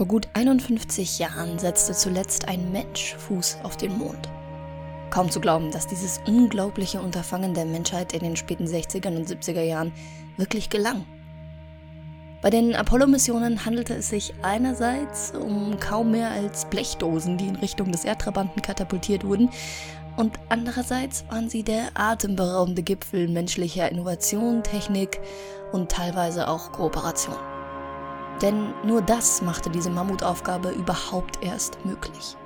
Vor gut 51 Jahren setzte zuletzt ein Mensch Fuß auf den Mond. Kaum zu glauben, dass dieses unglaubliche Unterfangen der Menschheit in den späten 60er und 70er Jahren wirklich gelang. Bei den Apollo-Missionen handelte es sich einerseits um kaum mehr als Blechdosen, die in Richtung des Erdtrabanten katapultiert wurden, und andererseits waren sie der atemberaubende Gipfel menschlicher Innovation, Technik und teilweise auch Kooperation. Denn nur das machte diese Mammutaufgabe überhaupt erst möglich.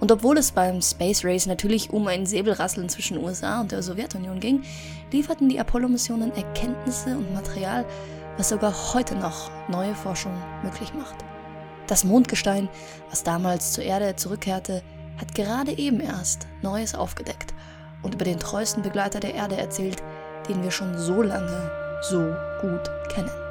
Und obwohl es beim Space Race natürlich um ein Säbelrasseln zwischen USA und der Sowjetunion ging, lieferten die Apollo-Missionen Erkenntnisse und Material, was sogar heute noch neue Forschung möglich macht. Das Mondgestein, was damals zur Erde zurückkehrte, hat gerade eben erst Neues aufgedeckt und über den treuesten Begleiter der Erde erzählt, den wir schon so lange so gut kennen.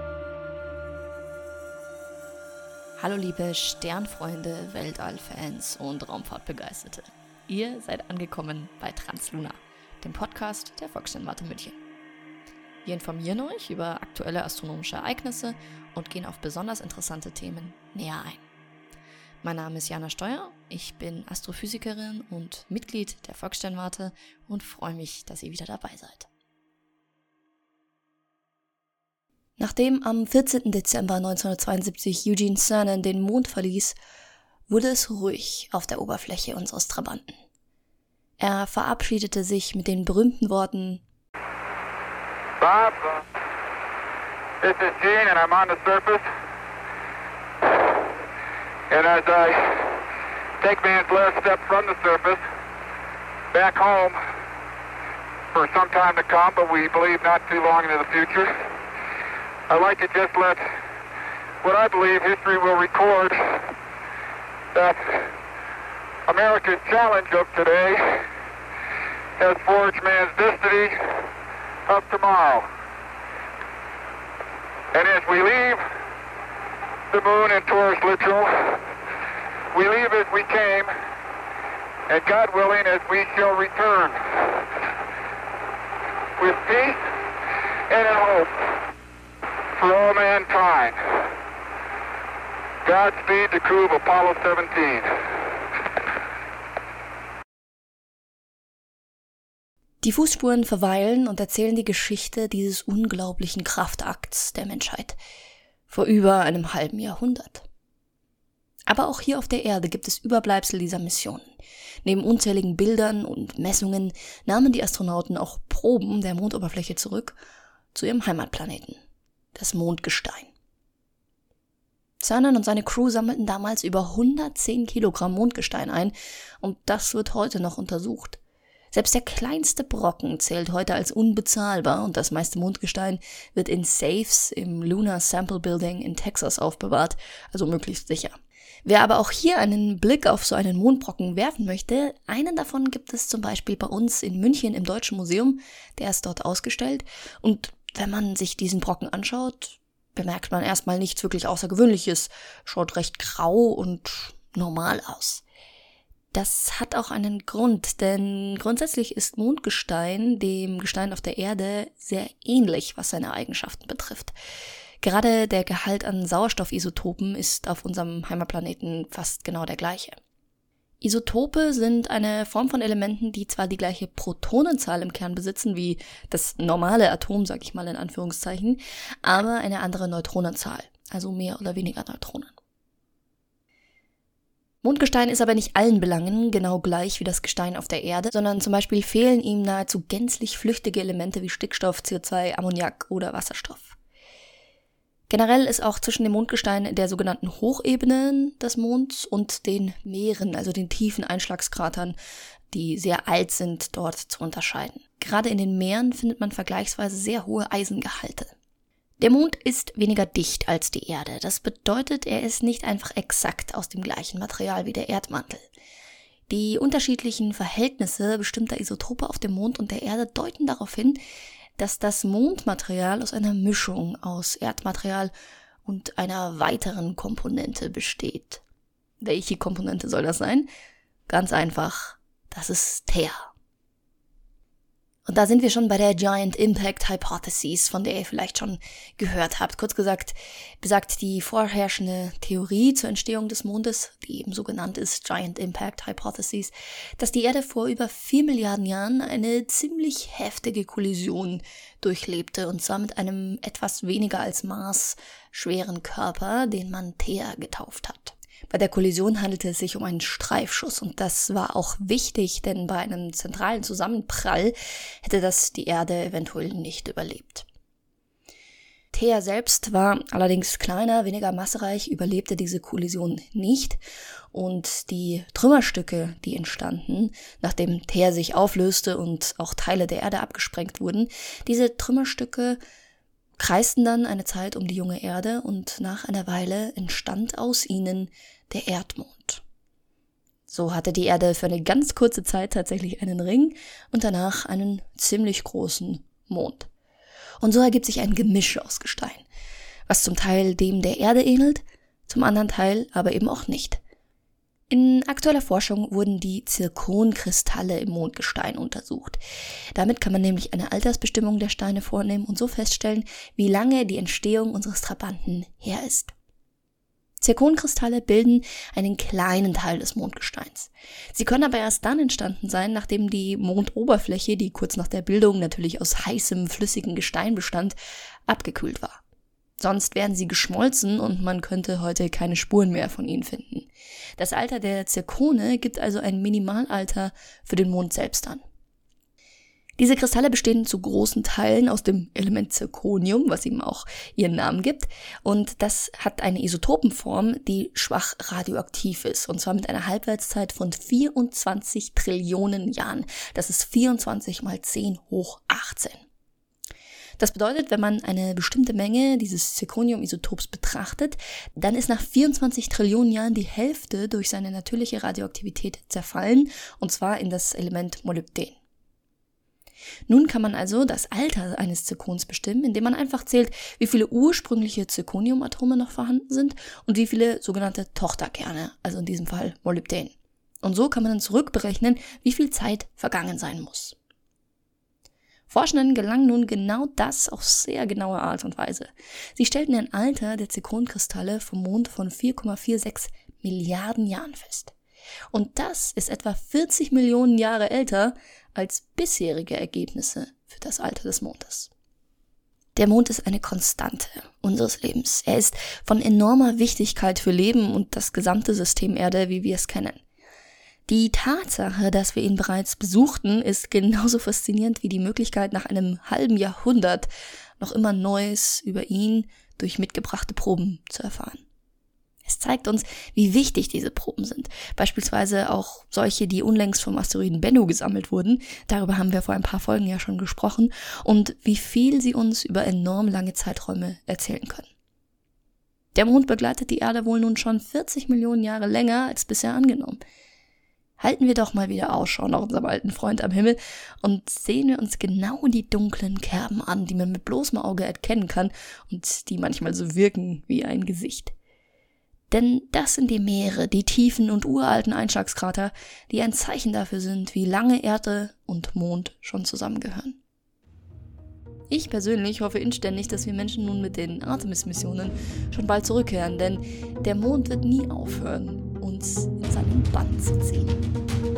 Hallo liebe Sternfreunde, Weltallfans und Raumfahrtbegeisterte. Ihr seid angekommen bei Transluna, dem Podcast der Volkssternwarte München. Wir informieren euch über aktuelle astronomische Ereignisse und gehen auf besonders interessante Themen näher ein. Mein Name ist Jana Steuer, ich bin Astrophysikerin und Mitglied der Volkssternwarte und freue mich, dass ihr wieder dabei seid. Nachdem am 14. Dezember 1972 Eugene Cernan den Mond verließ, wurde es ruhig auf der Oberfläche unseres Trabanten. Er verabschiedete sich mit den berühmten Worten Bob, this is Gene, and I'm on the surface. And as I take man's last step from the surface back home for some time to come, but we believe not too long into the future, I'd like to just let what I believe history will record that America's challenge of today has forged man's destiny of tomorrow. And as we leave the moon and Taurus Literal, we leave as we came, and God willing, as we shall return with peace and in hope for all mankind. Godspeed the crew of Apollo 17. Die Fußspuren verweilen und erzählen die Geschichte dieses unglaublichen Kraftakts der Menschheit vor über einem halben Jahrhundert. Aber auch hier auf der Erde gibt es Überbleibsel dieser Missionen. Neben unzähligen Bildern und Messungen nahmen die Astronauten auch Proben der Mondoberfläche zurück zu ihrem Heimatplaneten, das Mondgestein. Cernan und seine Crew sammelten damals über 110 Kilogramm Mondgestein ein und das wird heute noch untersucht. Selbst der kleinste Brocken zählt heute als unbezahlbar und das meiste Mondgestein wird in Safes im Lunar Sample Building in Texas aufbewahrt, also möglichst sicher. Wer aber auch hier einen Blick auf so einen Mondbrocken werfen möchte, einen davon gibt es zum Beispiel bei uns in München im Deutschen Museum, der ist dort ausgestellt und wenn man sich diesen Brocken anschaut, bemerkt man erstmal nichts wirklich Außergewöhnliches, schaut recht grau und normal aus. Das hat auch einen Grund, denn grundsätzlich ist Mondgestein dem Gestein auf der Erde sehr ähnlich, was seine Eigenschaften betrifft. Gerade der Gehalt an Sauerstoffisotopen ist auf unserem Heimatplaneten fast genau der gleiche. Isotope sind eine Form von Elementen, die zwar die gleiche Protonenzahl im Kern besitzen wie das normale Atom, sag ich mal in Anführungszeichen, aber eine andere Neutronenzahl, also mehr oder weniger Neutronen. Mondgestein ist aber nicht allen Belangen genau gleich wie das Gestein auf der Erde, sondern zum Beispiel fehlen ihm nahezu gänzlich flüchtige Elemente wie Stickstoff, CO2, Ammoniak oder Wasserstoff. Generell ist auch zwischen dem Mondgestein der sogenannten Hochebenen des Monds und den Meeren, also den tiefen Einschlagskratern, die sehr alt sind, dort zu unterscheiden. Gerade in den Meeren findet man vergleichsweise sehr hohe Eisengehalte. Der Mond ist weniger dicht als die Erde. Das bedeutet, er ist nicht einfach exakt aus dem gleichen Material wie der Erdmantel. Die unterschiedlichen Verhältnisse bestimmter Isotope auf dem Mond und der Erde deuten darauf hin, dass das Mondmaterial aus einer Mischung aus Erdmaterial und einer weiteren Komponente besteht. Welche Komponente soll das sein? Ganz einfach, das ist Teer. Und da sind wir schon bei der Giant Impact Hypothesis, von der ihr vielleicht schon gehört habt. Kurz gesagt, besagt die vorherrschende Theorie zur Entstehung des Mondes, die eben so genannt ist Giant Impact Hypothesis, dass die Erde vor über vier Milliarden Jahren eine ziemlich heftige Kollision durchlebte, und zwar mit einem etwas weniger als Mars schweren Körper, den man Thea getauft hat. Bei der Kollision handelte es sich um einen Streifschuss und das war auch wichtig, denn bei einem zentralen Zusammenprall hätte das die Erde eventuell nicht überlebt. Thea selbst war allerdings kleiner, weniger massereich, überlebte diese Kollision nicht und die Trümmerstücke, die entstanden, nachdem Thea sich auflöste und auch Teile der Erde abgesprengt wurden, diese Trümmerstücke kreisten dann eine Zeit um die junge Erde und nach einer Weile entstand aus ihnen der Erdmond. So hatte die Erde für eine ganz kurze Zeit tatsächlich einen Ring und danach einen ziemlich großen Mond. Und so ergibt sich ein Gemisch aus Gestein, was zum Teil dem der Erde ähnelt, zum anderen Teil aber eben auch nicht. In aktueller Forschung wurden die Zirkonkristalle im Mondgestein untersucht. Damit kann man nämlich eine Altersbestimmung der Steine vornehmen und so feststellen, wie lange die Entstehung unseres Trabanten her ist. Zirkonkristalle bilden einen kleinen Teil des Mondgesteins. Sie können aber erst dann entstanden sein, nachdem die Mondoberfläche, die kurz nach der Bildung natürlich aus heißem, flüssigem Gestein bestand, abgekühlt war. Sonst wären sie geschmolzen und man könnte heute keine Spuren mehr von ihnen finden. Das Alter der Zirkone gibt also ein Minimalalter für den Mond selbst an. Diese Kristalle bestehen zu großen Teilen aus dem Element Zirconium, was ihm auch ihren Namen gibt. Und das hat eine Isotopenform, die schwach radioaktiv ist. Und zwar mit einer Halbwertszeit von 24 Trillionen Jahren. Das ist 24 mal 10 hoch 18. Das bedeutet, wenn man eine bestimmte Menge dieses Zirconium-Isotops betrachtet, dann ist nach 24 Trillionen Jahren die Hälfte durch seine natürliche Radioaktivität zerfallen, und zwar in das Element Molybden. Nun kann man also das Alter eines Zirkons bestimmen, indem man einfach zählt, wie viele ursprüngliche Zirconiumatome noch vorhanden sind und wie viele sogenannte Tochterkerne, also in diesem Fall Molybden. Und so kann man dann zurückberechnen, wie viel Zeit vergangen sein muss. Forschenden gelang nun genau das auf sehr genaue Art und Weise. Sie stellten ein Alter der Zirkonkristalle vom Mond von 4,46 Milliarden Jahren fest. Und das ist etwa 40 Millionen Jahre älter als bisherige Ergebnisse für das Alter des Mondes. Der Mond ist eine Konstante unseres Lebens. Er ist von enormer Wichtigkeit für Leben und das gesamte System Erde, wie wir es kennen. Die Tatsache, dass wir ihn bereits besuchten, ist genauso faszinierend wie die Möglichkeit, nach einem halben Jahrhundert noch immer Neues über ihn durch mitgebrachte Proben zu erfahren. Es zeigt uns, wie wichtig diese Proben sind. Beispielsweise auch solche, die unlängst vom Asteroiden Bennu gesammelt wurden. Darüber haben wir vor ein paar Folgen ja schon gesprochen. Und wie viel sie uns über enorm lange Zeiträume erzählen können. Der Mond begleitet die Erde wohl nun schon 40 Millionen Jahre länger als bisher angenommen halten wir doch mal wieder Ausschau nach unserem alten Freund am Himmel und sehen wir uns genau die dunklen Kerben an, die man mit bloßem Auge erkennen kann und die manchmal so wirken wie ein Gesicht. Denn das sind die Meere, die tiefen und uralten Einschlagskrater, die ein Zeichen dafür sind, wie lange Erde und Mond schon zusammengehören. Ich persönlich hoffe inständig, dass wir Menschen nun mit den Artemis-Missionen schon bald zurückkehren, denn der Mond wird nie aufhören, uns in seinen Bann zu ziehen.